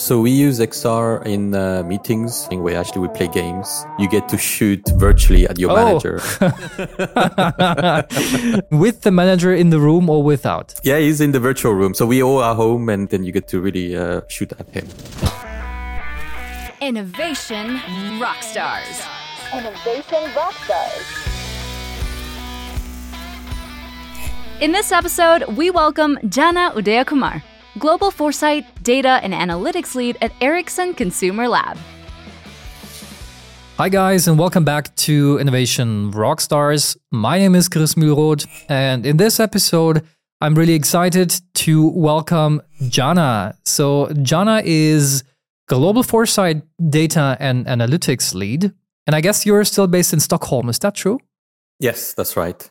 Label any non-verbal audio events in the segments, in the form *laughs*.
So we use XR in uh, meetings where actually we play games. You get to shoot virtually at your Oh. manager. *laughs* With the manager in the room or without? yeah, he's in the virtual room. So we all are home and then you get to really uh, shoot at him. Innovation rock stars. Innovation rock stars. In this episode, we welcome Jana Uthayakumar, Global Foresight, Data, and Analytics Lead at Ericsson Consumer Lab. Hi, guys, and welcome back to Innovation Rockstars. My name is Chris Mühlroth, and in this episode, I'm really excited to welcome Jana. So, Jana is Global Foresight Data and Analytics Lead, and I guess you're still based in Stockholm. Is that true? Yes, that's right.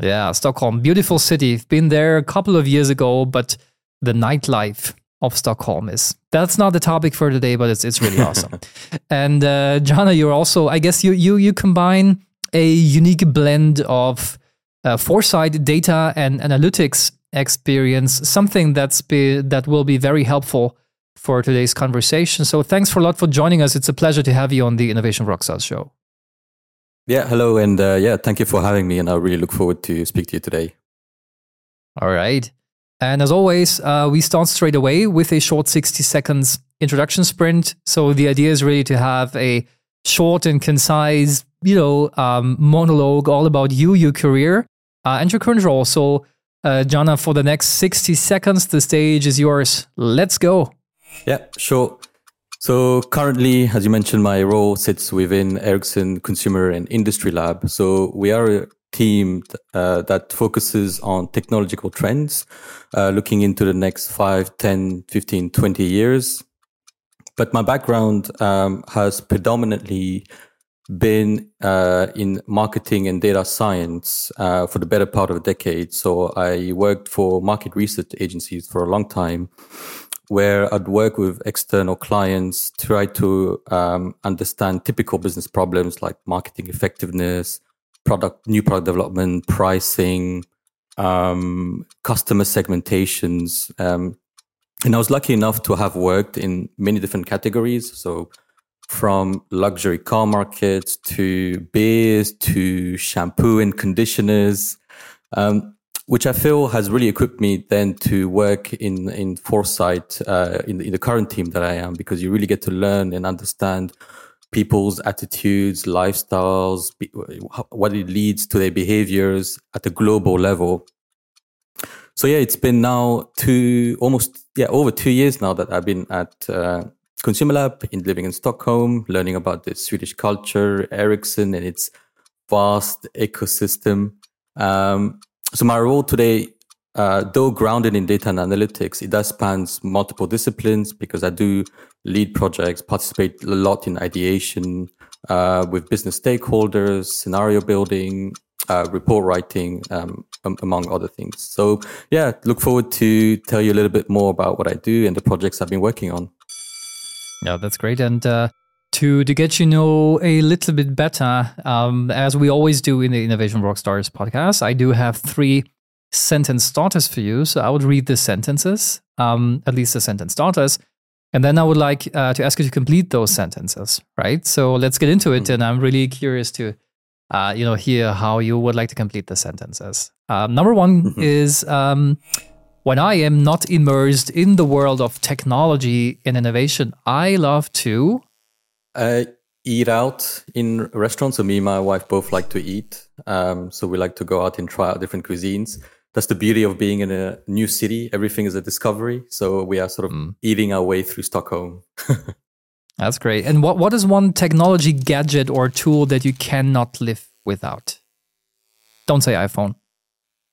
Yeah, Stockholm, beautiful city. I've been there a couple of years ago, but the nightlife of Stockholm is that's not the topic for today, but it's it's really *laughs* awesome. And uh, Jana, you're also, I guess you you you combine a unique blend of uh, foresight, data, and analytics experience, something that's be, that will be very helpful for today's conversation. So thanks for a lot for joining us. It's a pleasure to have you on the Innovation Rockstars show. Yeah, hello. And uh, yeah, thank you for having me. And I really look forward to speak to you today. All right. And as always, uh, we start straight away with a short 60 seconds introduction sprint. So the idea is really to have a short and concise, you know, um, monologue all about you, your career, uh, and your current role. So, uh, Jana, for the next 60 seconds, the stage is yours. Let's go. Yeah, sure. So currently, as you mentioned, my role sits within Ericsson Consumer and Industry Lab. So we are a team uh, that focuses on technological trends, uh, looking into the next 5, 10, 15, 20 years. But my background um, has predominantly been uh, in marketing and data science uh, for the better part of a decade. So I worked for market research agencies for a long time where I'd work with external clients, try to um, understand typical business problems like marketing effectiveness, product, new product development, pricing, um, customer segmentations. Um, and I was lucky enough to have worked in many different categories. So from luxury car markets to beers to shampoo and conditioners. Um, which I feel has really equipped me then to work in in foresight uh, in, in the current team that I am because you really get to learn and understand people's attitudes, lifestyles, what it leads to their behaviors at a global level. So yeah, it's been now two almost yeah over two years now that I've been at uh, Consumer Lab in living in Stockholm, learning about the Swedish culture, Ericsson and its vast ecosystem. Um, so my role today, uh, though grounded in data and analytics, it does spans multiple disciplines because I do lead projects, participate a lot in ideation uh, with business stakeholders, scenario building, uh, report writing, um, am- among other things. So yeah, look forward to tell you a little bit more about what I do and the projects I've been working on. Yeah, that's great. And uh, to to get you know a little bit better, um, as we always do in the Innovation Rockstars podcast, I do have three sentence starters for you. So I would read the sentences, um, at least the sentence starters, and then I would like uh, to ask you to complete those sentences. Right. So let's get into it, and I'm really curious to. Uh, you know, hear how you would like to complete the sentences. Um, number one is um, when I am not immersed in the world of technology and innovation, I love to. Uh, eat out in restaurants. So me and my wife both like to eat. Um, so we like to go out and try out different cuisines. That's the beauty of being in a new city. Everything is a discovery. So we are sort of eating our way through Stockholm. *laughs* That's great. And what, what is one technology gadget or tool that you cannot live without? Don't say iPhone.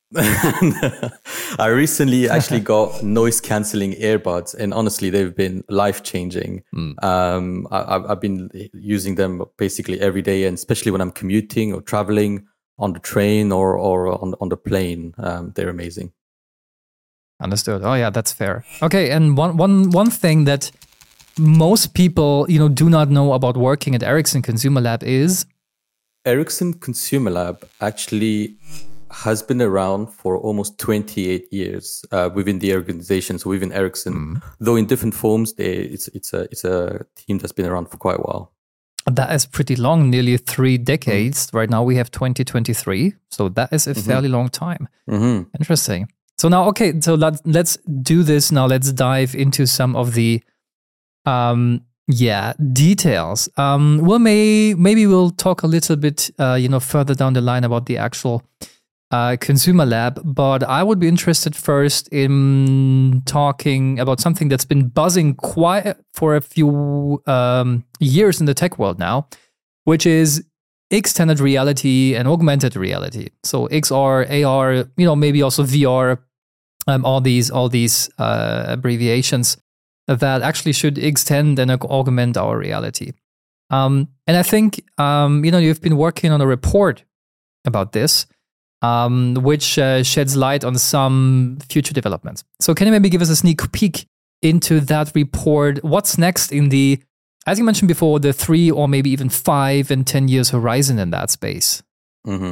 *laughs* I recently actually *laughs* got noise cancelling earbuds, and honestly, they've been life changing. Um, I, I've- I've been using them basically every day, and especially when I'm commuting or traveling on the train or or on on the plane. Um, they're amazing. Understood. Oh yeah, that's fair. Okay, and one one one thing that most people, you know, do not know about working at Ericsson Consumer Lab is Ericsson Consumer Lab actually has been around for almost 28 years uh, within the organization, so within Ericsson. Though in different forms, they, it's it's a it's a team that's been around for quite a while. That is pretty long, nearly three decades. Right now we have 2023. So that is a fairly long time. hmm Interesting. So now, okay, so let, let's do this now. Let's dive into some of the, um, yeah, details. Um, well, may, maybe we'll talk a little bit, uh, you know, further down the line about the actual uh, consumer lab. But I would be interested first in talking about something that's been buzzing quite for a few um, years in the tech world now, which is extended reality and augmented reality. So XR, AR, you know, maybe also VR, um, all these all these uh, abbreviations that actually should extend and augment our reality. Um, and I think um, you know you've been working on a report about this, um, which uh, sheds light on some future developments. So can you maybe give us a sneak peek into that report? What's next in the as you mentioned before, the three or maybe even five and 10 years horizon in that space. hmm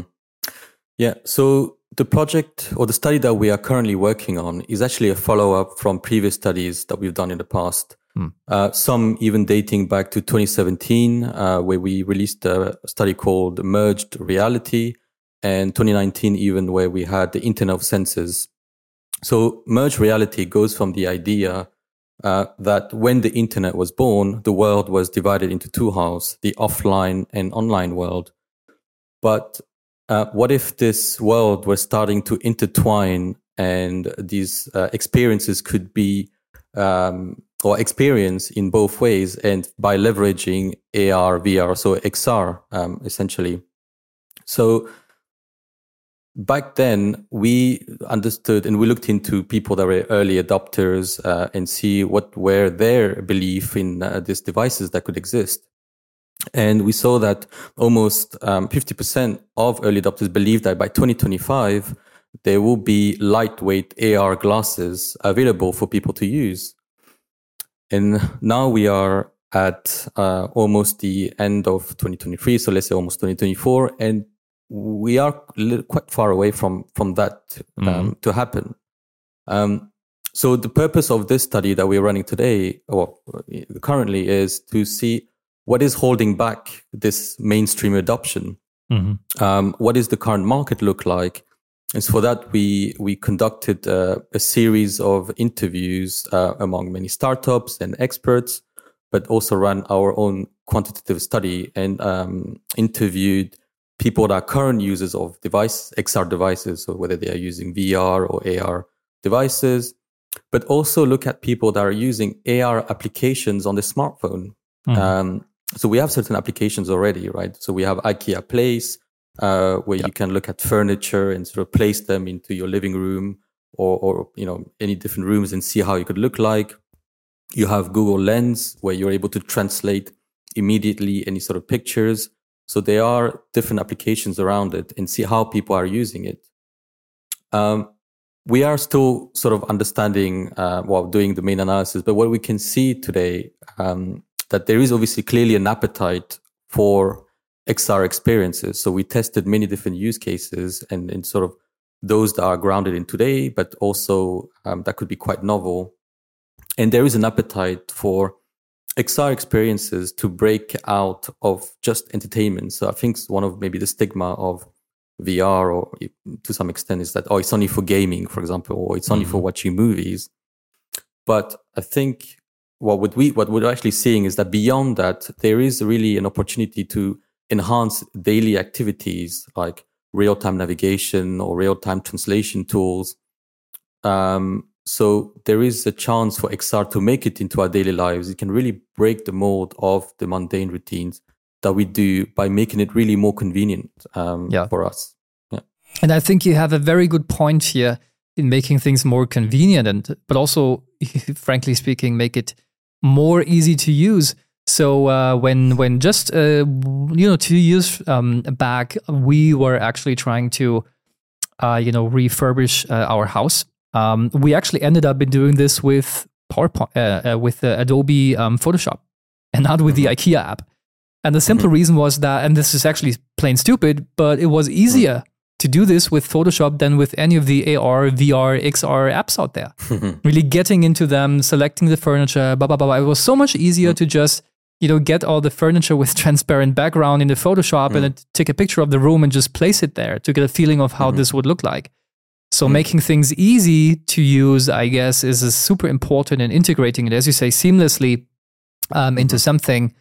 Yeah. So the project or the study that we are currently working on is actually a follow up from previous studies that we've done in the past. Hmm. Uh, some even dating back to 2017, uh, where we released a study called Merged Reality, and 2019, even where we had the Internet of Senses. So merged reality goes from the idea uh, that when the internet was born, the world was divided into two halves, the offline and online world. But uh, what if this world was starting to intertwine and these uh, experiences could be um, or experience in both ways and by leveraging AR, VR, so XR um, essentially. So back then we understood and we looked into people that were early adopters uh, and see what were their belief in uh, these devices that could exist. And we saw that almost um, 50% of early adopters believe that by 2025 there will be lightweight ar glasses available for people to use. And now we are at uh, almost the end of 2023 so let's say almost 2024 and we are quite far away from from that um, to happen. Um, so the purpose of this study that we're running today, or currently, is to see what is holding back this mainstream adoption. Um, what does the current market look like? And so for that, we we conducted uh, a series of interviews uh, among many startups and experts, but also ran our own quantitative study and um, interviewed people that are current users of device XR devices, so whether they are using VR or AR devices, but also look at people that are using AR applications on the smartphone. Um, so we have certain applications already, right? So we have IKEA Place, uh, where you can look at furniture and sort of place them into your living room or, or you know any different rooms and see how it could look like. You have Google Lens, where you're able to translate immediately any sort of pictures. So there are different applications around it and see how people are using it. Um, we are still sort of understanding uh, while doing the main analysis, but what we can see today um, that there is obviously clearly an appetite for XR experiences. So we tested many different use cases and, and sort of those that are grounded in today, but also um, that could be quite novel. And there is an appetite for XR experiences to break out of just entertainment. So I think one of maybe the stigma of VR or to some extent is that, oh, it's only for gaming, for example, or it's only for watching movies. But I think what would we what we're actually seeing is that beyond that, there is really an opportunity to enhance daily activities like real-time navigation or real-time translation tools. Um, so there is a chance for XR to make it into our daily lives. It can really break the mold of the mundane routines that we do by making it really more convenient um, Yeah. for us. Yeah. And I think you have a very good point here in making things more convenient and but also *laughs* frankly speaking make it more easy to use. So uh, when when just uh, you know two years um, back we were actually trying to uh, you know refurbish uh, our house. Um, we actually ended up in doing this with PowerPoint uh, uh, with uh, Adobe um, Photoshop and not with the IKEA app. And the simple reason was that, and this is actually plain stupid, but it was easier to do this with Photoshop than with any of the AR, VR, XR apps out there. *laughs* really getting into them, selecting the furniture, blah, blah, blah. blah. It was so much easier to just, you know, get all the furniture with *laughs* transparent background in the Photoshop and then take a picture of the room and just place it there to get a feeling of how this would look like. So making things easy to use, I guess, is, is super important and integrating it, as you say, seamlessly um, into something.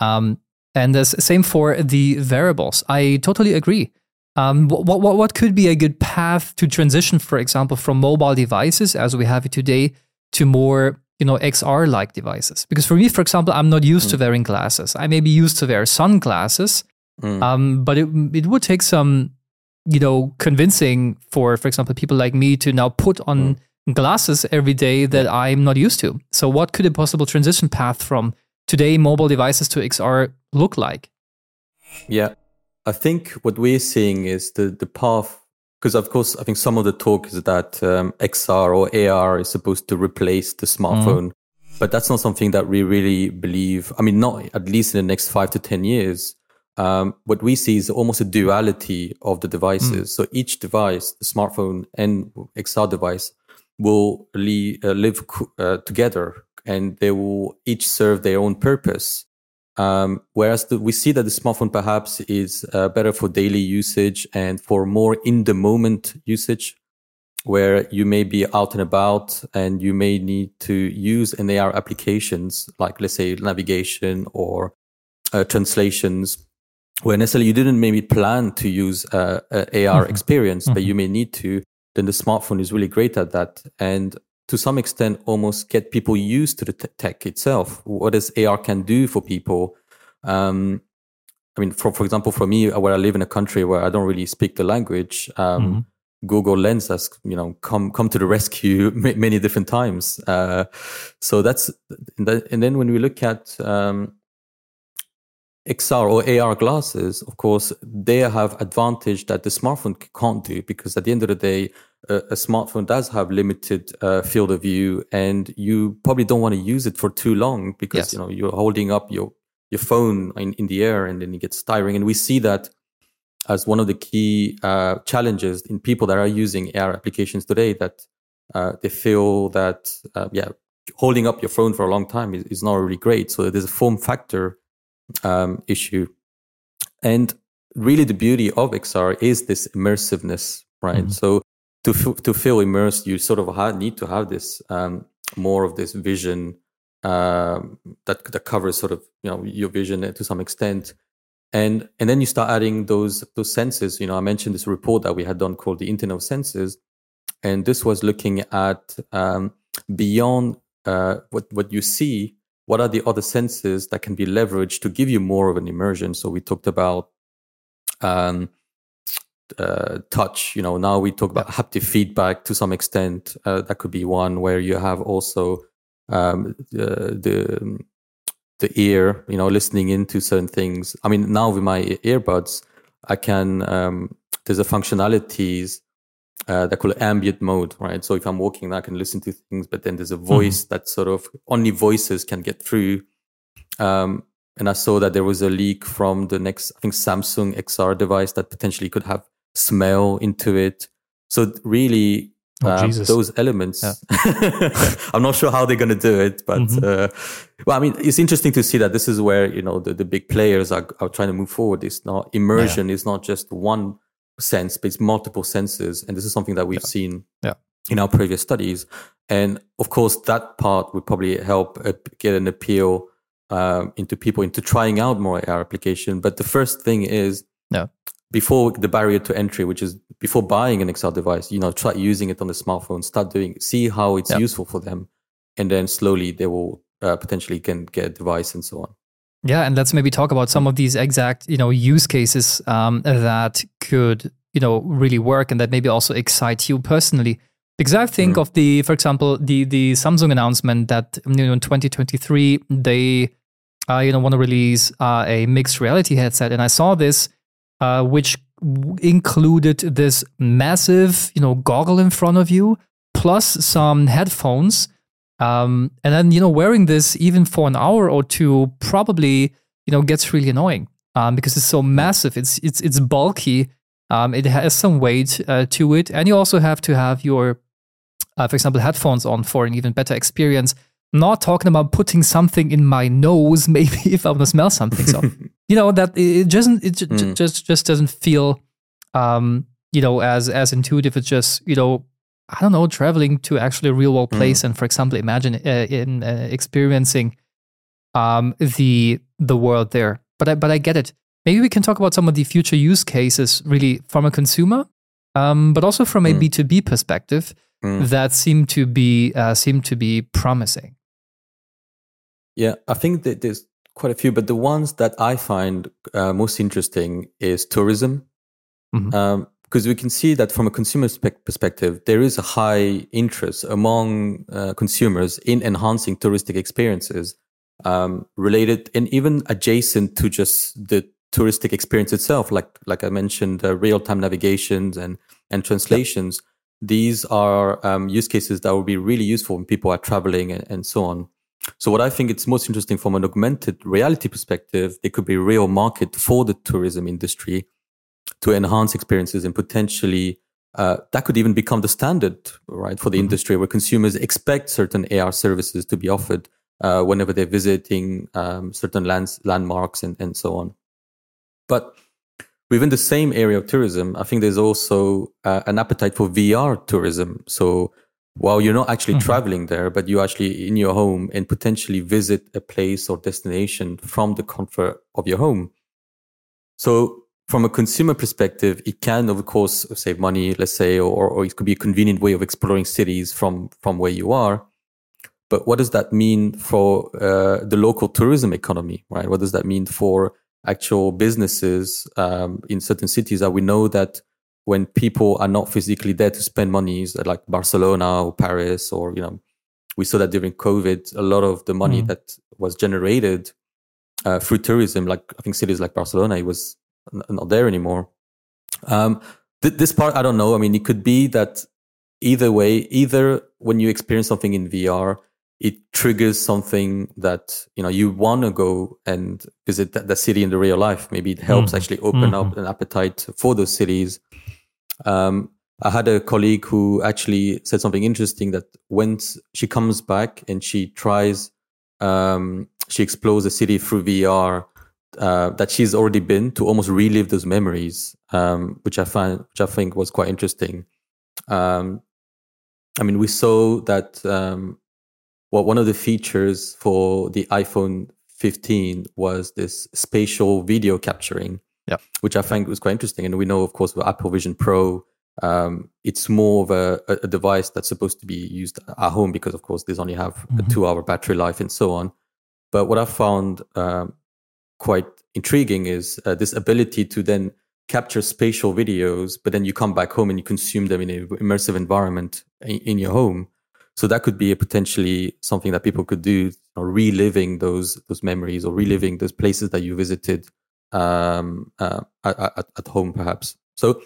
Um, and the same for the variables. I totally agree. Um, what, what, what could be a good path to transition, for example, from mobile devices as we have it today to more, you know, XR like devices? Because for me, for example, I'm not used to wearing glasses. I may be used to wear sunglasses, Mm. um, but it, it would take some, you know, convincing for, for example, people like me to now put on glasses every day that I'm not used to. So, what could a possible transition path from today mobile devices to XR look like? Yeah, I think what we're seeing is the the path because of course I think some of the talk is that um, XR or AR is supposed to replace the smartphone, but that's not something that we really believe. I mean, not at least in the next five to ten years. Um, what we see is almost a duality of the devices. So each device, the smartphone and XR device, will li- uh, live co- uh, together, and they will each serve their own purpose. Um, whereas the, we see that the smartphone perhaps is uh, better for daily usage and for more in the moment usage, where you may be out and about and you may need to use an AR applications like, let's say, navigation or uh, translations, where necessarily you didn't maybe plan to use uh, a AR experience, but you may need to. Then the smartphone is really great at that, and to some extent almost get people used to the te- tech itself. What does AR can do for people? Um, I mean, for for example, for me, where I live in a country where I don't really speak the language, um, Google Lens has you know come come to the *laughs* rescue ma- many different times. Uh, so that's and then- and then when we look at um, XR or AR glasses, of course, they have advantage that the smartphone can't do because at the end of the day, a, a smartphone does have limited uh, field of view, and you probably don't want to use it for too long because Yes. you know you're holding up your your phone in, in the air, and then it gets tiring. And we see that as one of the key uh, challenges in people that are using AR applications today that uh, they feel that uh, yeah holding up your phone for a long time is, is not really great so there's a form factor um, issue. And really the beauty of xr is this immersiveness right? So to, f- to feel immersed you sort of ha- need to have this um, more of this vision um, that, that covers sort of you know your vision to some extent. And and then you start adding those those senses. You know i mentioned this report that we had done called the internet of senses. And this was looking at um, beyond uh, what what you see what are the other senses that can be leveraged to give you more of an immersion so we talked about um, uh, touch you know now we talk about haptic feedback to some extent uh, that could be one where you have also um, the, the the ear, you know, listening into certain things. I mean, now with my earbuds, I can. Um, there's a functionalities uh, that call it ambient mode, right? So if I'm walking, I can listen to things, but then there's a voice that sort of only voices can get through. Um, and I saw that there was a leak from the next, I think, Samsung XR device that potentially could have smell into it. So really, Oh, Jesus. those elements. *laughs* I'm not sure how they're going to do it, but Mm-hmm. uh, well, I mean, it's interesting to see that this is where you know the, the big players are, are trying to move forward. It's not immersion is not just one sense, but it's multiple senses, and this is something that we've seen Yeah. in our previous studies. And of course, that part would probably help uh, get an appeal um, into people into trying out more AR application. But the first thing is Yeah. before the barrier to entry, which is before buying an XR device, you know, try using it on the smartphone, start doing, see how it's Yeah. useful for them, and then slowly they will uh, potentially can get a device and so on. Yeah, and let's maybe talk about some of these exact, you know, use cases um, that could, you know, really work and that maybe also excite you personally. Because I think of the, for example, the the Samsung announcement that you know in 2023 they, uh, you know, want to release uh, a mixed reality headset, and I saw this, uh, which w- included this massive, you know, goggle in front of you plus some headphones um, and then you know wearing this even for an hour or two probably you know gets really annoying um, because it's so massive. It's it's it's bulky Um, it has some weight uh, to it, and you also have to have your, uh, for example, headphones on for an even better experience. Not talking about putting something in my nose, *laughs* maybe if I want to smell something. So *laughs* you know that it doesn't, it j- Mm. just just doesn't feel, um, you know, as as intuitive. It's just you know, I don't know, traveling to actually a real world Mm. place, and for example, imagine uh, in uh, experiencing um, the the world there. But I, but I get it. Maybe we can talk about some of the future use cases, really from a consumer, um, but also from a Mm. B two B perspective Mm. that seem to be uh, seem to be promising. Yeah, I think that there's quite a few, but the ones that I find uh, most interesting is tourism. Mhm. Because we can see that from a consumer spec- perspective, there is a high interest among uh, consumers in enhancing touristic experiences um, related and even adjacent to just the touristic experience itself. Like like I mentioned, uh, real time navigations and and translations. These are um, use cases that will be really useful when people are traveling and, and so on. So what I think it's most interesting from an augmented reality perspective, there could be a real market for the tourism industry to enhance experiences and potentially uh, that could even become the standard, right, for the industry where consumers expect certain AR services to be offered uh, whenever they're visiting um, certain lands, landmarks and, and so on. But within the same area of tourism, I think there's also uh, an appetite for VR tourism. So while you're not actually Mhm. traveling there, but you're actually in your home and potentially visit a place or destination from the comfort of your home. So from a consumer perspective, it can, of course, save money, let's say, or, or it could be a convenient way of exploring cities from, from where you are. But what does that mean for uh, the local tourism economy, right? What does that mean for actual businesses um, in certain cities that we know that when people are not physically there to spend money, like Barcelona or Paris, or, you know, we saw that during COVID, a lot of the money Mm. that was generated uh, through tourism, like I think cities like Barcelona, it was not there anymore. Um, th- this part, I don't know. I mean, it could be that either way, either when you experience something in VR, it triggers something that you know you want to go and visit that, that city in the real life. Maybe it helps Mhm. actually open up an appetite for those cities. Um, I had a colleague who actually said something interesting that when she comes back and she tries, um, she explores the city through VR uh, that she's already been to almost relive those memories, um, which I find, which I think was quite interesting. Um, I mean, we saw that um, well, one of the features for the iPhone 15 was this spatial video capturing, Yep. which I think was quite interesting. And we know, of course, with Apple Vision Pro, um, it's more of a, a a device that's supposed to be used at home because, of course, these only have a Mhm. two-hour battery life and so on. But what I found um, quite intriguing is uh, this ability to then capture spatial videos, but then you come back home and you consume them in an immersive environment in, in your home. So that could be a potentially something that people could do, or reliving those those memories or reliving those places that you visited um, uh, at, at, home, perhaps. So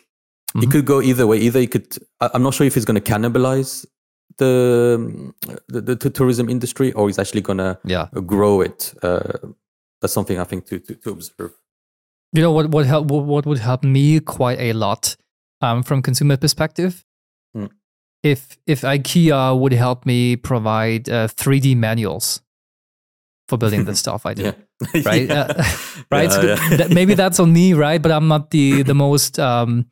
it Mhm. could go either way. Either it could. I'm not sure if it's going to cannibalize the, the the tourism industry, or it's actually going to Yeah. grow it. Uh, that's something I think to to, to observe. You know what what help what would help me quite a lot um, from consumer perspective. Mm. If if IKEA would help me provide uh, 3D manuals for building the *laughs* stuff I do. Yeah. *laughs* Right, Yeah. uh, *laughs* right. So Yeah, yeah. that- maybe that's on me, right? But I'm not the the most, um,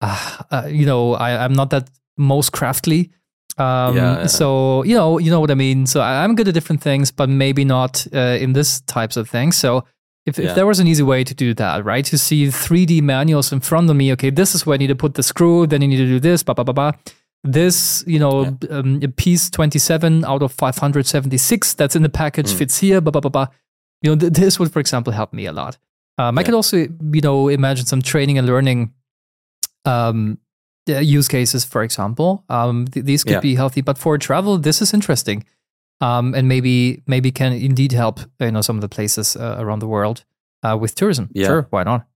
uh, uh, you know, I, I'm not that most craftily. Um, Yeah, yeah. So you know, you know what I mean. So I, I'm good at different things, but maybe not uh, in this types of things. So if, if there was an easy way to do that, right? To see 3D manuals in front of me. Okay, this is where I need to put the screw. Then you need to do this. Blah blah blah blah. This, you know, um, piece 27 out of 576 that's in the package Mm. fits here. Blah blah blah blah you know, th- this would, for example, help me a lot. Um, I Yeah. could also, you know, imagine some training and learning um, uh, use cases, for example. Um, th- these could Yeah. be healthy, but for travel, this is interesting, um, and maybe maybe can indeed help, you know, some of the places uh, around the world uh, with tourism. Yeah. Sure, why not?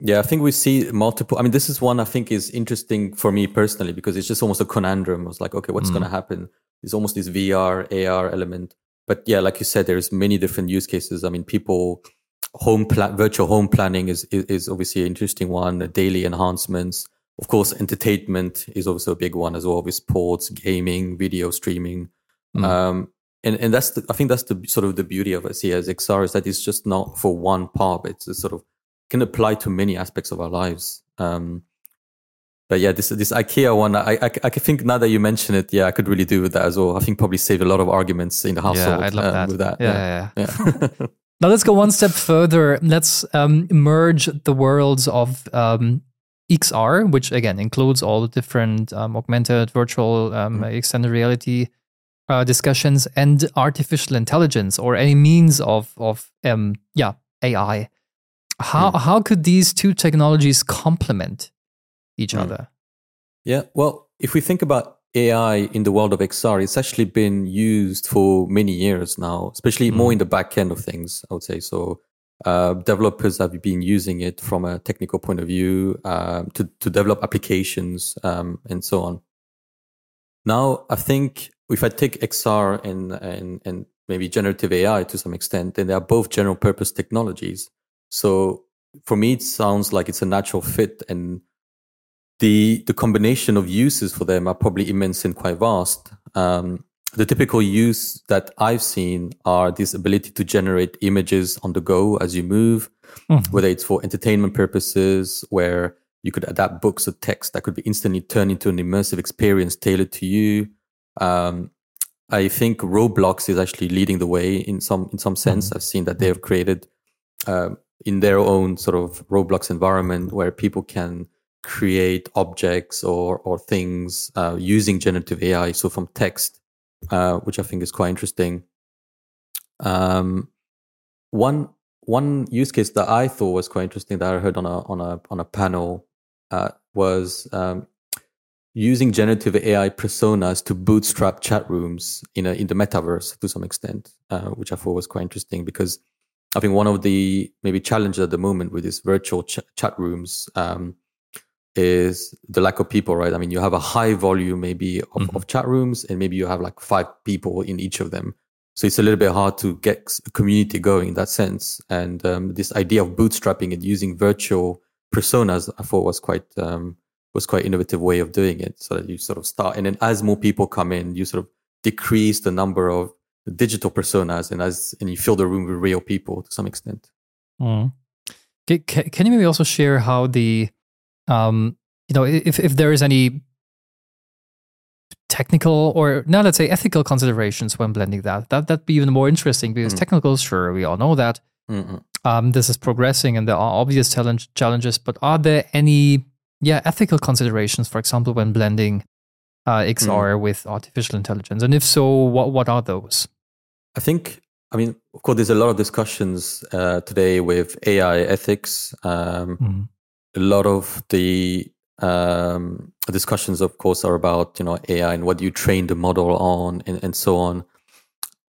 Yeah, I think we see multiple. I mean, this is one I think is interesting for me personally because it's just almost a conundrum. It's like, okay, what's Mm. going to happen? There's almost this VR, AR element. But yeah, like you said, there's many different use cases. I mean, people home pla- virtual home planning is, is, is obviously an interesting one. Daily enhancements, of course, entertainment is also a big one as well with sports, gaming, video streaming. Mm. Um, and and that's the, I think that's the sort of the beauty of it as XR is that it's just not for one part. It's a sort of can apply to many aspects of our lives. Um, but yeah, this this IKEA one, I, I I think now that you mention it, yeah, I could really do with that as well. I think probably save a lot of arguments in the household. Yeah, I'd love um, that. with that. Yeah, yeah. yeah. yeah. *laughs* Now let's go one step further. Let's um, merge the worlds of um, XR, which again includes all the different um, augmented, virtual, um, Mhm. extended reality uh, discussions, and artificial intelligence, or any means of of um, yeah AI. How Mm. how could these two technologies complement each Mm. other? Yeah, well, if we think about AI in the world of XR, it's actually been used for many years now, especially more in the back end of things, I would say. So, uh, developers have been using it from a technical point of view um, to, to develop applications um, and so on. Now, I think if I take XR and, and, and maybe generative AI to some extent, then they are both general purpose technologies. So, for me, it sounds like it's a natural fit and the the combination of uses for them are probably immense and quite vast. Um, the typical use that I've seen are this ability to generate images on the go as you move, Mhm. whether it's for entertainment purposes, where you could adapt books or text that could be instantly turned into an immersive experience tailored to you. Um, I think Roblox is actually leading the way in some in some sense. I've seen that they have created um, in their own sort of Roblox environment where people can create objects or or things uh, using generative AI, so from text, uh, which I think is quite interesting. Um, one one use case that I thought was quite interesting that I heard on a on a on a panel uh, was um, using generative AI personas to bootstrap chat rooms in a, in the metaverse to some extent, uh, which I thought was quite interesting because I think one of the maybe challenges at the moment with these virtual ch- chat rooms um, is the lack of people, right? I mean, you have a high volume maybe of, Mhm. of chat rooms, and maybe you have like five people in each of them. So it's a little bit hard to get a community going in that sense. And um, this idea of bootstrapping and using virtual personas, I thought was quite um, was quite innovative way of doing it. So that you sort of start, and then as more people come in, you sort of decrease the number of digital personas, and as and you fill the room with real people to some extent. Mm. Ca- ca- Can you maybe also share how the, um, you know, if if there is any technical or now let's say ethical considerations when blending that, that that'd be even more interesting because Mm. technical, sure, we all know that Mm-mm. um, this is progressing and there are obvious challenge, challenges, but are there any yeah ethical considerations, for example, when blending uh, XR with artificial intelligence, and if so, what what are those? I think, I mean, of course, there's a lot of discussions uh, today with AI ethics. Um, Mm. A lot of the um, discussions, of course, are about you know AI and what you train the model on, and, and so on.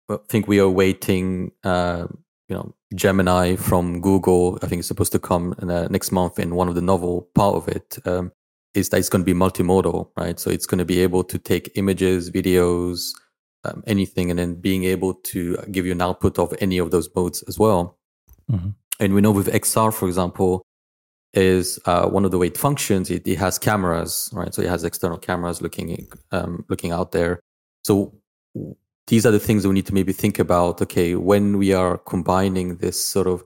But I think we are waiting. Uh, you know, Gemini from Google. I think it's supposed to come in, uh, next month. And one of the novel part of it um, is that it's going to be multimodal, right? So it's going to be able to take images, videos, um, anything, and then being able to give you an output of any of those modes as well. Mhm. And we know with XR, for example, is uh, one of the way it functions. It, it has cameras, right? So it has external cameras looking um, looking out there. So these are the things that we need to maybe think about. Okay, when we are combining this sort of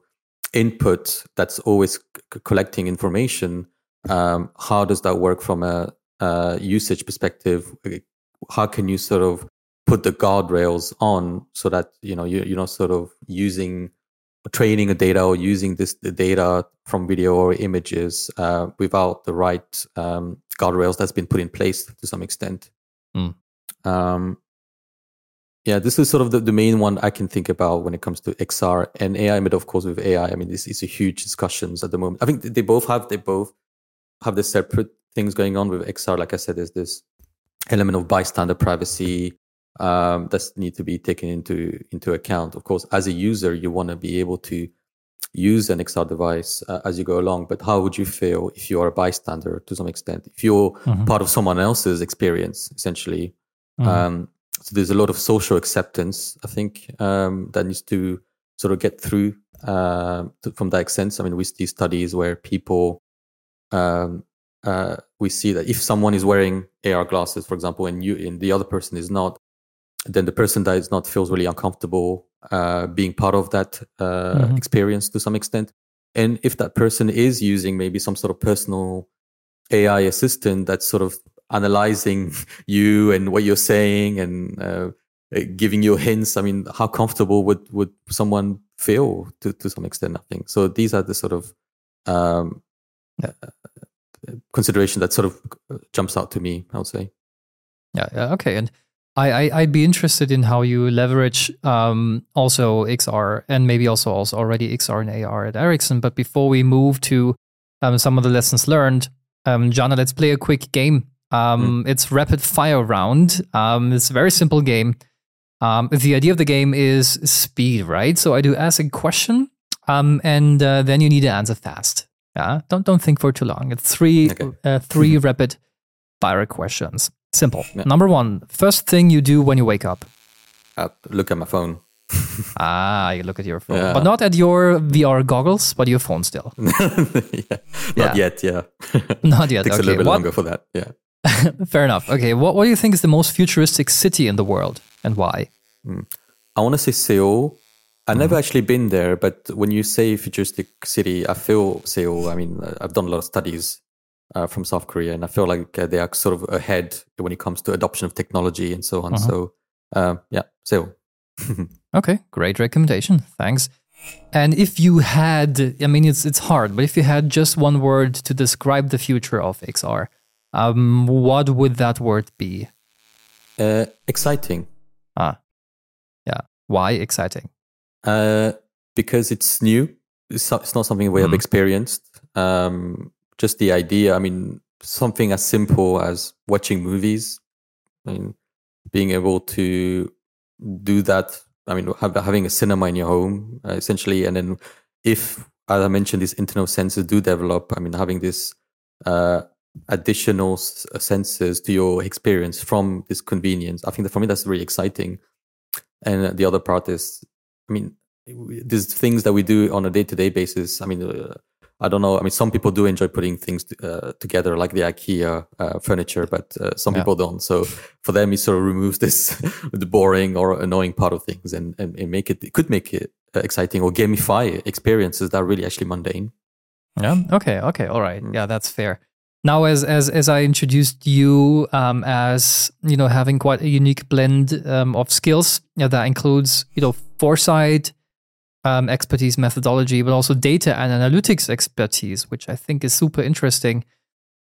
input that's always c- collecting information, um, how does that work from a, a usage perspective? How can you sort of put the guardrails on so that you know you, you're not sort of using training a data or using this the data from video or images uh, without the right um, guardrails that's been put in place to some extent. Mm. Um, yeah, this is sort of the, the main one I can think about when it comes to XR and AI. But of course, with AI, I mean, this is a huge discussions at the moment. I think they both have they both have the separate things going on with XR. Like I said, there's this element of bystander privacy um, that need to be taken into into account. Of course, as a user, you want to be able to use an XR device uh, as you go along. But how would you feel if you are a bystander to some extent? If you're Mhm. part of someone else's experience, essentially. Mhm. Um, so there's a lot of social acceptance, I think, um, that needs to sort of get through uh, to, from that sense. I mean, we see studies where people um, uh, we see that if someone is wearing AR glasses, for example, and you and the other person is not, then the person that is not feels really uncomfortable uh, being part of that uh, Mhm. experience to some extent. And if that person is using maybe some sort of personal AI assistant that's sort of analyzing *laughs* you and what you're saying and uh, uh, giving you hints, I mean, how comfortable would would someone feel to to some extent? I think so. These are the sort of um, uh, consideration that sort of uh, jumps out to me. I would say. Yeah, yeah, okay. And I, I I'd be interested in how you leverage um, also XR and maybe also also already XR and AR at Ericsson. But before we move to um, some of the lessons learned, um, Jana, let's play a quick game. Um, It's rapid fire round. Um, it's a very simple game. Um, the idea of the game is speed, right? So I do ask a question, um, and uh, then you need to answer fast. Yeah, don't don't think for too long. It's three Okay. uh, three rapid fire questions. Simple. Yeah. Number one, first thing you do when you wake up. Uh, look at my phone. *laughs* Ah, you look at your phone, Yeah. but not at your VR goggles, but your phone still. *laughs* yeah. Not yet. Yeah. *laughs* Not yet. Takes okay. a little bit what- longer for that. Yeah. Fair enough. Okay. What What do you think is the most futuristic city in the world, and why? I want to say Seoul. I've never Mm-hmm. actually been there, but when you say futuristic city, I feel Seoul. I mean, I've done a lot of studies uh, from South Korea, and I feel like uh, they are sort of ahead when it comes to adoption of technology and so on. Uh-huh. So, um, yeah, so. *laughs* Okay, great recommendation. Thanks. And if you had, I mean, it's it's hard, but if you had just one word to describe the future of XR, um, what would that word be? Uh, exciting. Ah, yeah. Why exciting? Uh, because it's new. It's, it's not something we have Mhm. experienced. Um, just the idea. I mean, something as simple as watching movies. I mean, being able to do that. I mean, have, having a cinema in your home, uh, essentially, and then if, as I mentioned, these internal senses do develop. I mean, having this uh, additional s- senses to your experience from this convenience. I think that for me that's really exciting. And the other part is, I mean, these things that we do on a day-to-day basis. I mean, uh, I don't know. I mean, some people do enjoy putting things uh, together, like the IKEA uh, furniture, but uh, some Yeah. people don't. So for them, it sort of removes this *laughs* the boring or annoying part of things, and, and, and make it. It could make it uh, exciting or gamify experiences that are really actually mundane. Yeah. Okay. Okay. All right. Yeah, that's fair. Now, as as as I introduced you um, as you know having quite a unique blend um, of skills yeah, that includes you know foresight, um, expertise, methodology, but also data and analytics expertise, which I think is super interesting.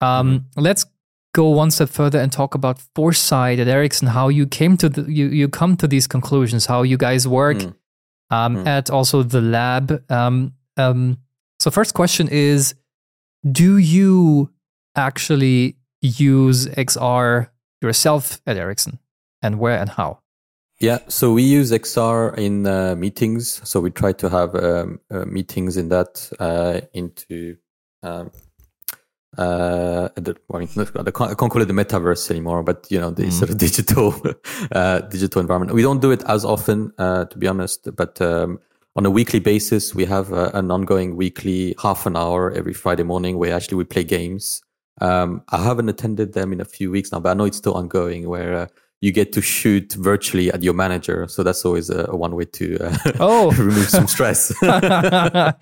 Um, Let's go one step further and talk about foresight at Ericsson. How you came to the, you you come to these conclusions. How you guys work Mm. um, Mm. at also the lab. Um, um, so first question is, do you actually use XR yourself at Ericsson, and where and how? Yeah, so we use XR in uh, meetings. So we try to have um, uh, meetings in that uh, into. Um, uh, the, I mean, I can't, I can't call it the metaverse anymore, but you know, the Mhm. sort of *laughs* digital, uh, digital environment. We don't do it as often, uh, to be honest, but um, on a weekly basis, we have uh, an ongoing weekly half an hour every Friday morning where actually we play games. Um, I haven't attended them in a few weeks now, but I know it's still ongoing where uh, you get to shoot virtually at your manager. So that's always a, a one way to uh, Oh. *laughs* remove some stress. *laughs* *laughs* uh,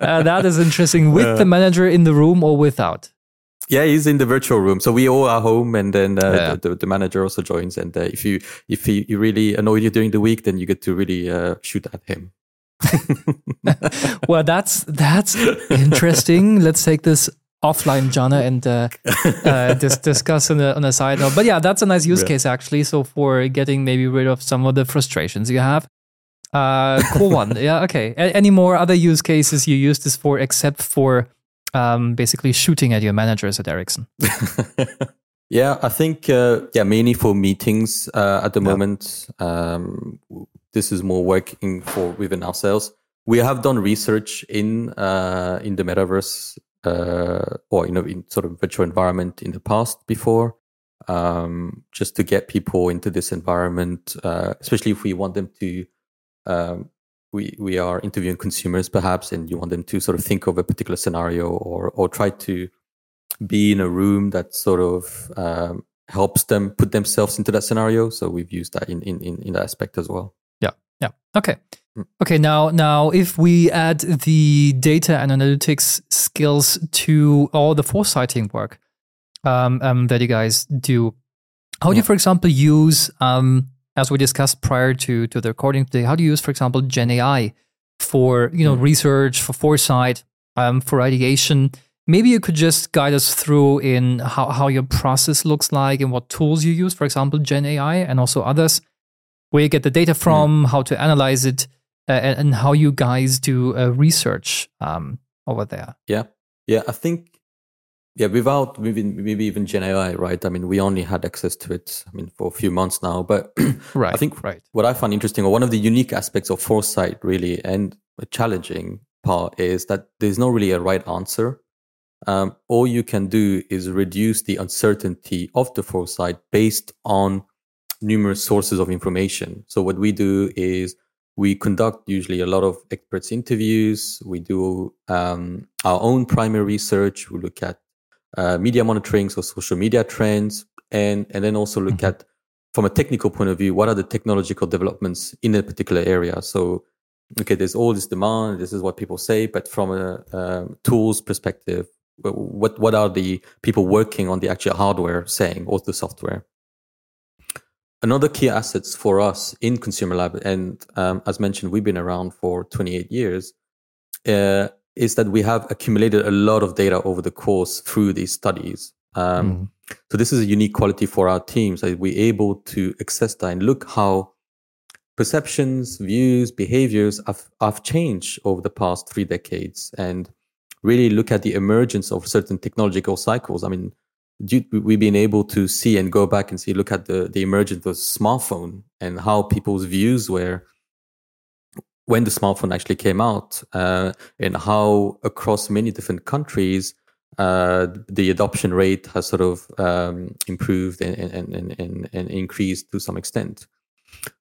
that is interesting. With the manager in the room or without? yeah, he's in the virtual room. So we all are home, and then uh, Yeah. the, the, the manager also joins. And uh, if you if he, you really annoy you during the week, then you get to really uh, shoot at him. well, that's that's interesting. Let's take this offline, Jana, and uh, *laughs* uh, dis- discuss on a, on a side note. But yeah, that's a nice use Yeah. case actually. So for getting maybe rid of some of the frustrations you have. Uh, cool one. *laughs* Yeah. Okay. A- any more other use cases you use this for, except for um, basically shooting at your managers at Ericsson? *laughs* yeah, I think uh, yeah, mainly for meetings uh, at the Yeah. moment. Um, this is more working for within ourselves. We have done research in uh, in the metaverse uh, or you know in sort of virtual environment in the past before, um, just to get people into this environment, uh, especially if we want them to um, we we are interviewing consumers perhaps, and you want them to sort of think of a particular scenario or or try to be in a room that sort of um, helps them put themselves into that scenario. So we've used that in in in, in that aspect as well. Yeah. Yeah. Okay. Okay, now now if we add the data and analytics skills to all the foresighting work um, um, that you guys do, how do you, for example, use um, as we discussed prior to to the recording today? How do you use, for example, Gen AI for you know research, for foresight, um, for ideation? Maybe you could just guide us through in how, how your process looks like and what tools you use, for example, Gen AI and also others, where you get the data from, how to analyze it, uh, and, and how you guys do uh, research um, over there. Yeah, yeah. I think yeah, without maybe maybe even Gen AI, right? I mean, we only had access to it. I mean, for a few months now, but *clears throat* right, I think right. what I find interesting, or one of the unique aspects of foresight, really, and a challenging part, is that there's not really a right answer. Um, all you can do is reduce the uncertainty of the foresight based on numerous sources of information. So what we do is we conduct usually a lot of experts interviews. We do um, our own primary research. We look at uh, media monitoring, so social media trends, and and then also look mm-hmm. at from a technical point of view, what are the technological developments in a particular area? So, okay, there's all this demand. This is what people say, but from a um, tools perspective, what what are the people working on the actual hardware saying, or the software? Another key assets for us in Consumer Lab, and um, as mentioned, we've been around for 28 years, uh, is that we have accumulated a lot of data over the course through these studies. Um, mm. So this is a unique quality for our teams that we're able to access that and look how perceptions, views, behaviors have, have changed over the past three decades, and really look at the emergence of certain technological cycles. I mean, we've been able to see and go back and see, look at the, the emergence of smartphone and how people's views were when the smartphone actually came out uh, and how across many different countries uh, the adoption rate has sort of um, improved and, and, and, and, increased to some extent.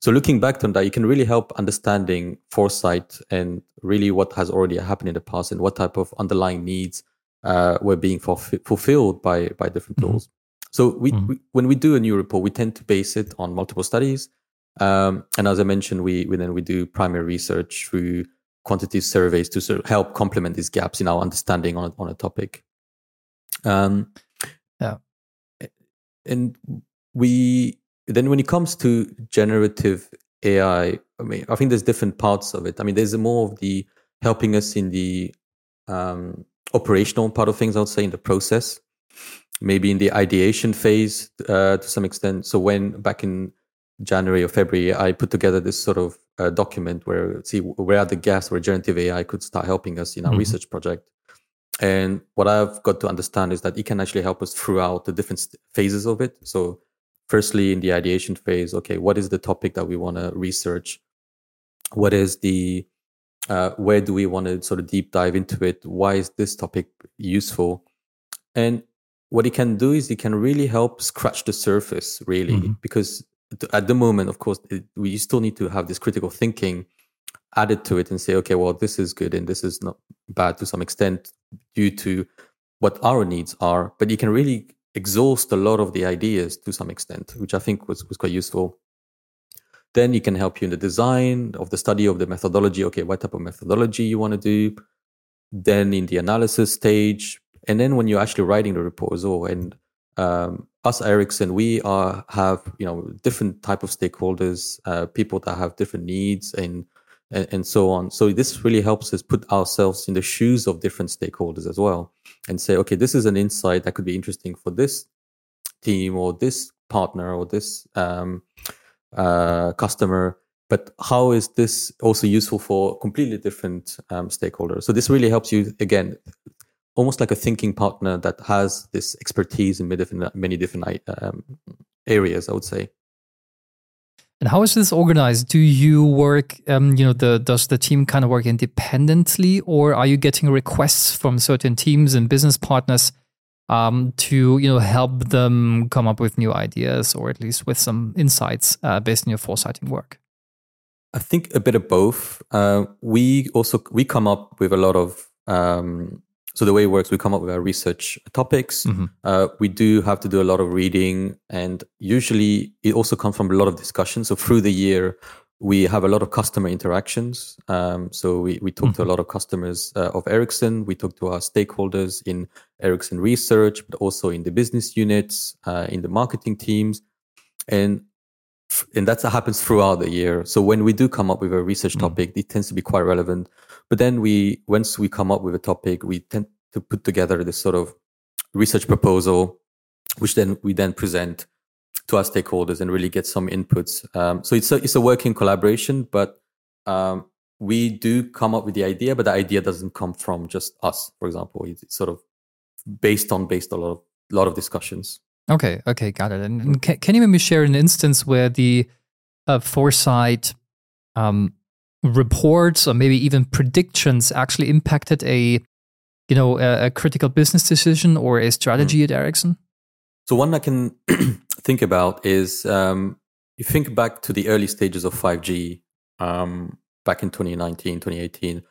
So looking back on that, you can really help understanding foresight and really what has already happened in the past and what type of underlying needs uh, were being fulf- fulfilled by by different mm-hmm. tools. So we, mm-hmm. we, when we do a new report, we tend to base it on multiple studies. Um, and as I mentioned, we, we then we do primary research through quantitative surveys to sort of help complement these gaps in our understanding on on a topic. Um, yeah, and we then when it comes to generative AI, I mean, I think there's different parts of it. I mean, there's more of the helping us in the um, operational part of things, I would say, in the process, maybe in the ideation phase uh, to some extent. So when back in January or February, I put together this sort of uh, document where see where are the gaps where generative AI could start helping us in our mm-hmm. research project. And what I've got to understand is that it can actually help us throughout the different phases of it. So, firstly, in the ideation phase, okay, what is the topic that we want to research? What is the uh, where do we want to sort of deep dive into it? Why is this topic useful? And what it can do is it can really help scratch the surface, really, mm-hmm. because at the moment, of course, it, we still need to have this critical thinking added to it and say, okay, well, this is good and this is not bad to some extent due to what our needs are. But you can really exhaust a lot of the ideas to some extent, which I think was, was quite useful. Then it can help you in the design of the study of the methodology. Okay, what type of methodology you want to do. Then in the analysis stage, and then when you're actually writing the well. And um, us Ericsson, we are have you know different type of stakeholders, uh, people that have different needs and, and and so on. So this really helps us put ourselves in the shoes of different stakeholders as well, and say, okay, this is an insight that could be interesting for this team or this partner or this um, uh, customer but how is this also useful for completely different um, stakeholders so this really helps you again almost like a thinking partner that has this expertise in many different, um, areas i would say and how is this organized? Do you work, um, you know, the, does the team kind of work independently or are you getting requests from certain teams and business partners um, to you know help them come up with new ideas or at least with some insights uh, based on your foresighting work. I think a bit of both. Uh, we also we come up with a lot of um, so the way it works, we come up with our research topics. Mhm. Uh, we do have to do a lot of reading, and usually it also comes from a lot of discussion. So through the year, we have a lot of customer interactions. Um, so we, we talk to a lot of customers uh, of Ericsson. We talk to our stakeholders in Ericsson research, but also in the business units, uh, in the marketing teams, and and that happens throughout the year. So when we do come up with a research topic, it tends to be quite relevant. But then we, once we come up with a topic, we tend to put together this sort of research proposal, which then we then present to our stakeholders and really get some inputs. Um, so it's a it's a working collaboration, but um, we do come up with the idea, but the idea doesn't come from just us. For example, it's, sort of based on based on a lot of, lot of discussions. Okay, okay, got it. And, and can, can you maybe share an instance where the uh, foresight um, reports or maybe even predictions actually impacted a you know a, a critical business decision or a strategy at Ericsson? So one I can *clears throat* think about is um, you think back to the early stages of 5G um, back in 2019, 2018.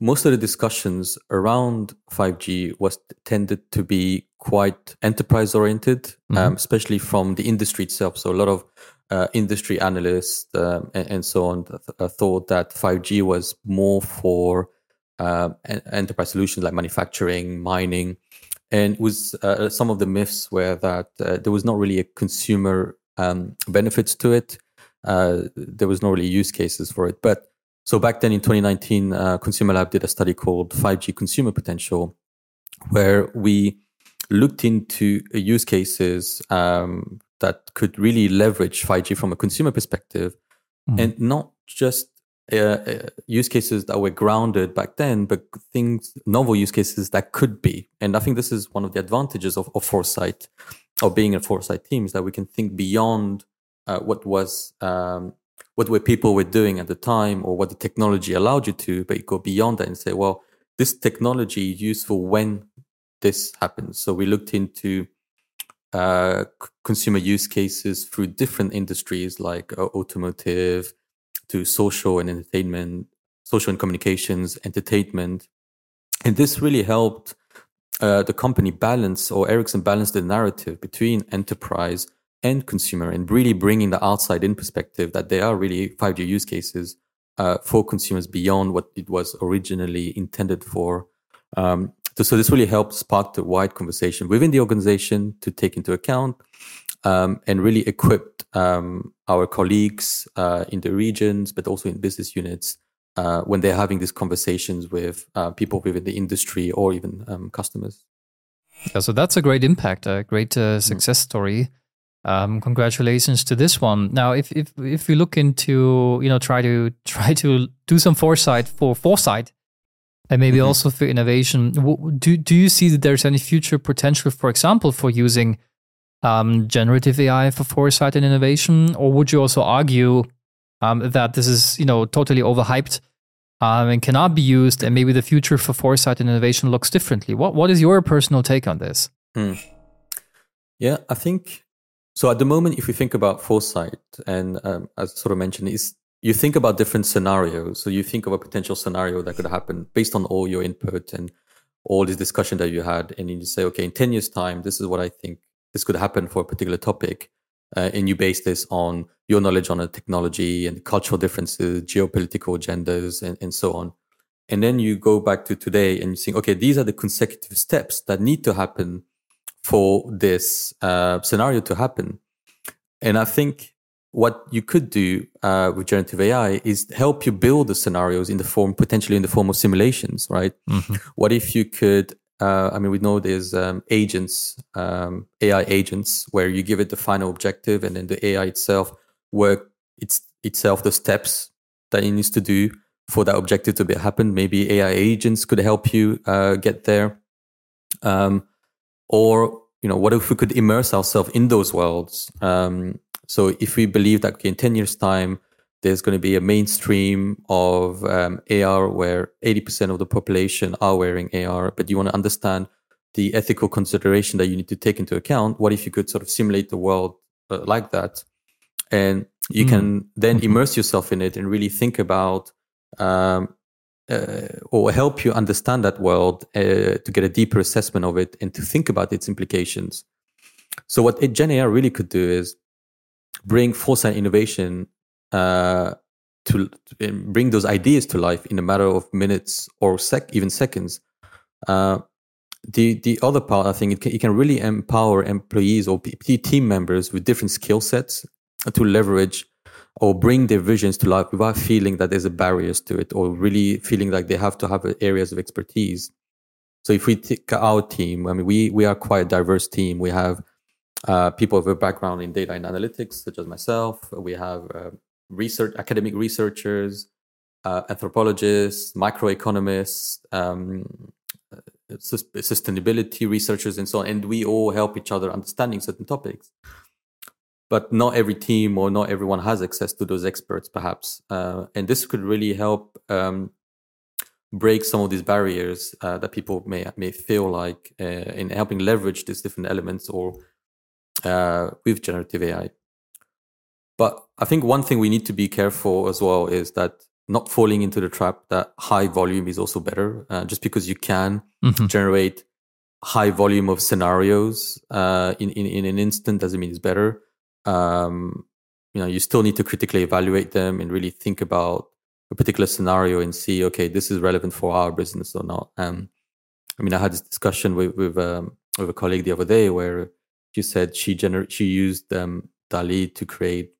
Most of the discussions around 5G was tended to be quite enterprise oriented, um, especially from the industry itself. So a lot of uh, industry analysts um, and, and so on th- uh, thought that 5G was more for uh, enterprise solutions like manufacturing, mining, and it was uh, some of the myths were that uh, there was not really a consumer um, benefits to it. Uh, there was no really use cases for it. But so back then in 2019, uh, Consumer Lab did a study called 5G Consumer Potential, where we looked into use cases um, that could really leverage 5G from a consumer perspective, and not just uh, uh, use cases that were grounded back then, but things, novel use cases that could be. And I think this is one of the advantages of, of foresight, of being a foresight team, is that we can think beyond uh, what was, um, what were people were doing at the time, or what the technology allowed you to, but you go beyond that and say, well, this technology is useful when this happens. So we looked into uh, consumer use cases through different industries like uh, automotive to social and entertainment, social and communications, entertainment. And this really helped uh, the company balance or Ericsson balance the narrative between enterprise and consumer and really bringing the outside in perspective that there are really 5G use cases uh, for consumers beyond what it was originally intended for. Um, so, so this really helped spark the wide conversation within the organization to take into account um, and really equipped um, our colleagues uh, in the regions, but also in business units uh, when they're having these conversations with uh, people within the industry or even um, customers. Yeah, so that's a great impact, a great uh, success story. Um, congratulations to this one. Now, if if if we look into you know try to *laughs* try to do some foresight for foresight, and maybe also for innovation, w- do do you see that there's any future potential, for example, for using um, generative AI for foresight and innovation, or would you also argue um, that this is you know totally overhyped um, and cannot be used, and maybe the future for foresight and innovation looks differently? What what is your personal take on this? Yeah, I think so. At the moment, if you think about foresight, and um, as sort of mentioned, is you think about different scenarios. So you think of a potential scenario that could happen based on all your input and all this discussion that you had, and you say, okay, in ten years' time, this is what I think this could happen for a particular topic, uh, and you base this on your knowledge on a technology and cultural differences, geopolitical agendas, and, and so on. And then you go back to today and you think, okay, these are the consecutive steps that need to happen for this uh, scenario to happen. And I think what you could do uh, with generative AI is help you build the scenarios in the form, potentially in the form of simulations, right? What if you could? Uh, I mean, we know there's um, agents, um, AI agents, where you give it the final objective, and then the AI itself work it's itself the steps that it needs to do for that objective to be happen. Maybe AI agents could help you uh, get there. Um, or you know what if we could immerse ourselves in those worlds um, so if we believe that okay, in 10 years time there's going to be a mainstream of um, ar where 80% of the population are wearing ar but you want to understand the ethical consideration that you need to take into account what if you could sort of simulate the world uh, like that and you Mm. can then Mhm. immerse yourself in it and really think about um, uh, or help you understand that world uh, to get a deeper assessment of it and to think about its implications. So what Gen AI really could do is bring foresight innovation uh, to, to bring those ideas to life in a matter of minutes or sec, even seconds. Uh, the the other part, I think, it can, it can really empower employees or team members with different skill sets to leverage or bring their visions to life without feeling that there's a barriers to it or really feeling like they have to have areas of expertise. So if we take our team, I mean, we we are quite a diverse team. We have uh, people with a background in data and analytics, such as myself. We have uh, research, academic researchers, uh, anthropologists, microeconomists, um, uh, sus- sustainability researchers, and so on. And we all help each other understanding certain topics. But not every team or not everyone has access to those experts, perhaps. Uh, and this could really help um, break some of these barriers uh, that people may may feel like uh, in helping leverage these different elements or uh, with generative AI. But I think one thing we need to be careful as well is that not falling into the trap that high volume is also better. Uh, just because you can Mhm. generate high volume of scenarios uh, in, in in an instant doesn't mean it's better. Um, you know, you still need to critically evaluate them and really think about a particular scenario and see, okay, this is relevant for our business or not. Um, I mean, I had this discussion with with, um, with a colleague the other day where she said she gener- she used um, DALL-E to create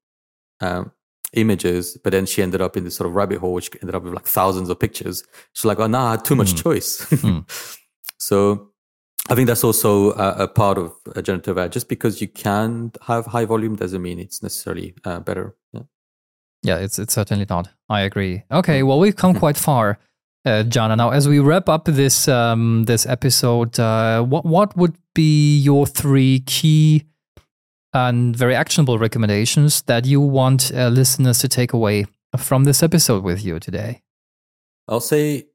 um, images, but then she ended up in this sort of rabbit hole, which ended up with like thousands of pictures. She's like, oh, no, I had too much Mm. choice. Mm. *laughs* so I think that's also a, a part of a generative AI. Just because you can have high volume doesn't mean it's necessarily uh, better. Yeah. Yeah, it's it's certainly not. I agree. Okay, well we've come quite far, uh, Jana. Now, as we wrap up this um, this episode, uh, what what would be your three key and very actionable recommendations that you want uh, listeners to take away from this episode with you today? I'll say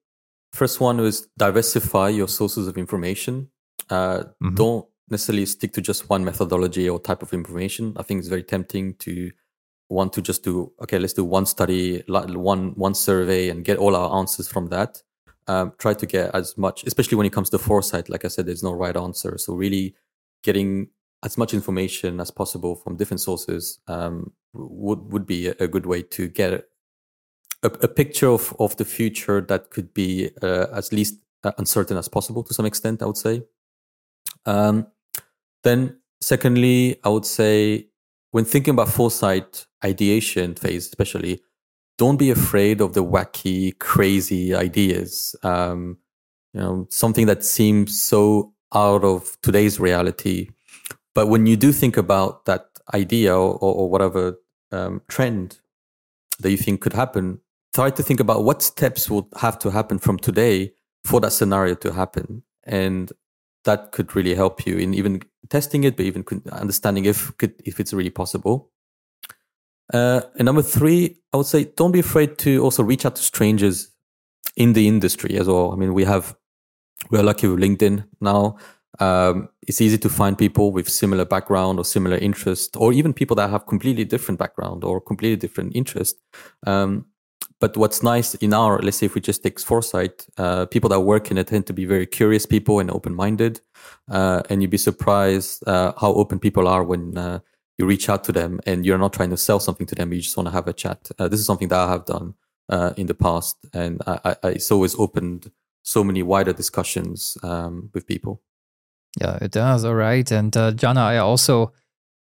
first one is diversify your sources of information. Uh, Mhm. Don't necessarily stick to just one methodology or type of information. I think it's very tempting to want to just do okay. Let's do one study, one one survey, and get all our answers from that. Um, try to get as much, especially when it comes to foresight. Like I said, there's no right answer. So really, getting as much information as possible from different sources um, would would be a, good way to get a, a picture of, of the future that could be uh, as least uh, uncertain as possible to some extent, I would say. Um, then, secondly, I would say when thinking about foresight ideation phase, especially, don't be afraid of the wacky, crazy ideas. Um, you know, something that seems so out of today's reality. But when you do think about that idea or, or whatever um, trend that you think could happen, try to think about what steps would have to happen from today for that scenario to happen. And that could really help you in even testing it, but even understanding if if it's really possible. Uh, and number three, I would say don't be afraid to also reach out to strangers in the industry as well. I mean, we have we're lucky with LinkedIn now. Um, it's easy to find people with similar background or similar interest, or even people that have completely different background or completely different interest. Um, but what's nice in our, let's say, if we just take foresight, uh, people that work in it tend to be very curious people and open-minded, uh, and you'd be surprised uh, how open people are when uh, you reach out to them and you're not trying to sell something to them. You just want to have a chat. Uh, this is something that I have done uh, in the past, and I, I, it's always opened so many wider discussions um, with people. Yeah, it does. All right. And uh, Jana, I also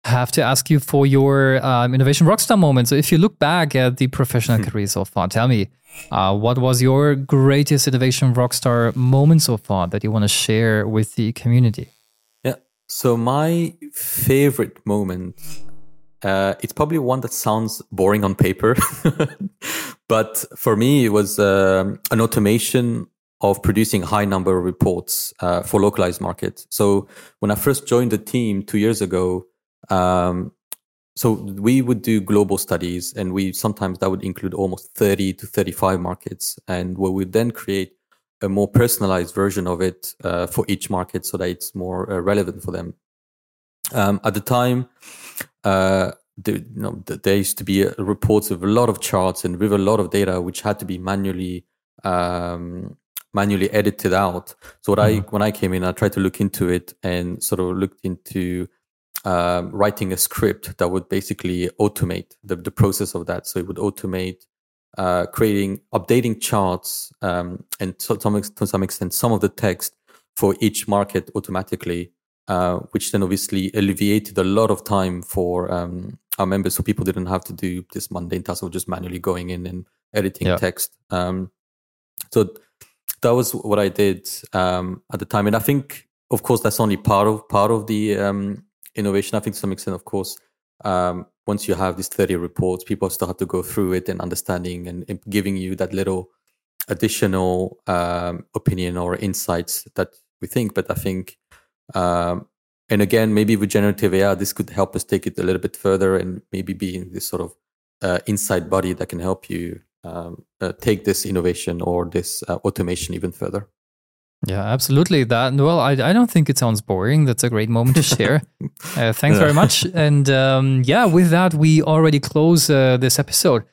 have to ask you for your um, innovation rockstar moment. So, if you look back at the professional career so far, tell me uh, what was your greatest innovation rockstar moment so far that you want to share with the community? Yeah. So, my favorite moment, uh, it's probably one that sounds boring on paper, *laughs* but for me, it was um, an automation of producing high number of reports uh, for localized markets. So when I first joined the team two years ago, um, so we would do global studies, and we sometimes that would include almost thirty to thirty-five markets, and we would then create a more personalized version of it uh, for each market, so that it's more uh, relevant for them. Um, at the time, uh, the, you know, the, there used to be uh, reports with a lot of charts and with a lot of data which had to be manually um, manually edited out. So what I when I came in, I tried to look into it and sort of looked into um, writing a script that would basically automate the, the process of that. So it would automate uh, creating, updating charts, um, and to some, to some extent, some of the text for each market automatically, uh, which then obviously alleviated a lot of time for um, our members, so people didn't have to do this mundane task of just manually going in and editing Yeah. text. Um, so that was what I did um, at the time, and I think, of course, that's only part of part of the um, innovation. I think to some extent, of course, um, once you have these 30 reports, people still have to go through it and understanding and, and giving you that little additional um, opinion or insights that we think. But I think, um, and again, maybe with generative AI, this could help us take it a little bit further and maybe being this sort of uh, inside body that can help you um, uh, take this innovation or this uh, automation even further. Yeah, absolutely. That well, I, I don't think it sounds boring. That's a great moment to share. *laughs* uh, thanks very much. *laughs* And um, yeah, with that, we already close uh, this episode.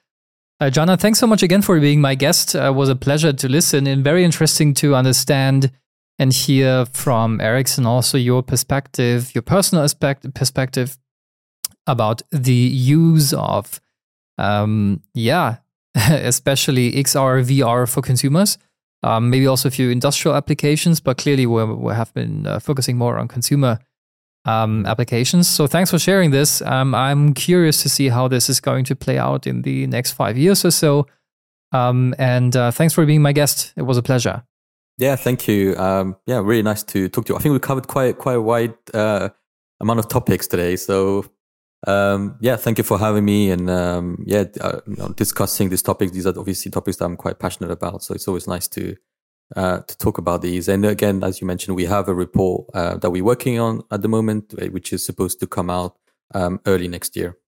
Uh, Jana, thanks so much again for being my guest. Uh, it was a pleasure to listen and very interesting to understand and hear from Ericsson also your perspective, your personal aspect, perspective about the use of, um, yeah, *laughs* especially XR, VR for consumers um, maybe also a few industrial applications, but clearly we we have been uh, focusing more on consumer um, applications. So thanks for sharing this. Um, I'm curious to see how this is going to play out in the next five years or so. Um, and uh, thanks for being my guest. It was a pleasure. Yeah, thank you. Um, yeah, really nice to talk to you. I think we covered quite quite a wide uh, amount of topics today. So um, yeah, thank you for having me and um, yeah, uh, you know, discussing these topics. These are obviously topics that I'm quite passionate about. So it's always nice to uh, to talk about these. And again, as you mentioned, we have a report uh, that we're working on at the moment, uh, which is supposed to come out um, early next year.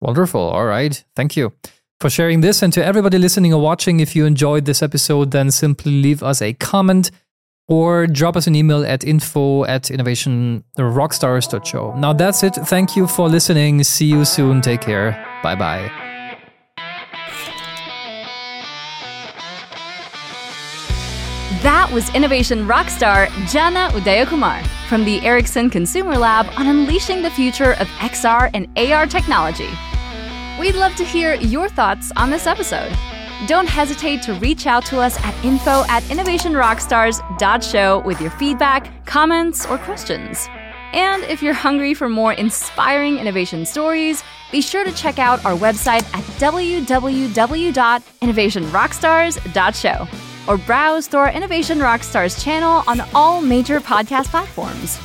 Wonderful. All right. Thank you for sharing this. And to everybody listening or watching, if you enjoyed this episode, then simply leave us a comment or drop us an email at info at innovationrockstars.show. Now that's it. Thank you for listening. See you soon. Take care. Bye bye. That was innovation rockstar Jana Uthayakumar from the Ericsson Consumer Lab on unleashing the future of XR and AR technology. We'd love to hear your thoughts on this episode. Don't hesitate to reach out to us at info at innovationrockstars.show with your feedback, comments, or questions. And if you're hungry for more inspiring innovation stories, be sure to check out our website at www.innovationrockstars.show or browse through our Innovation Rockstars channel on all major podcast platforms.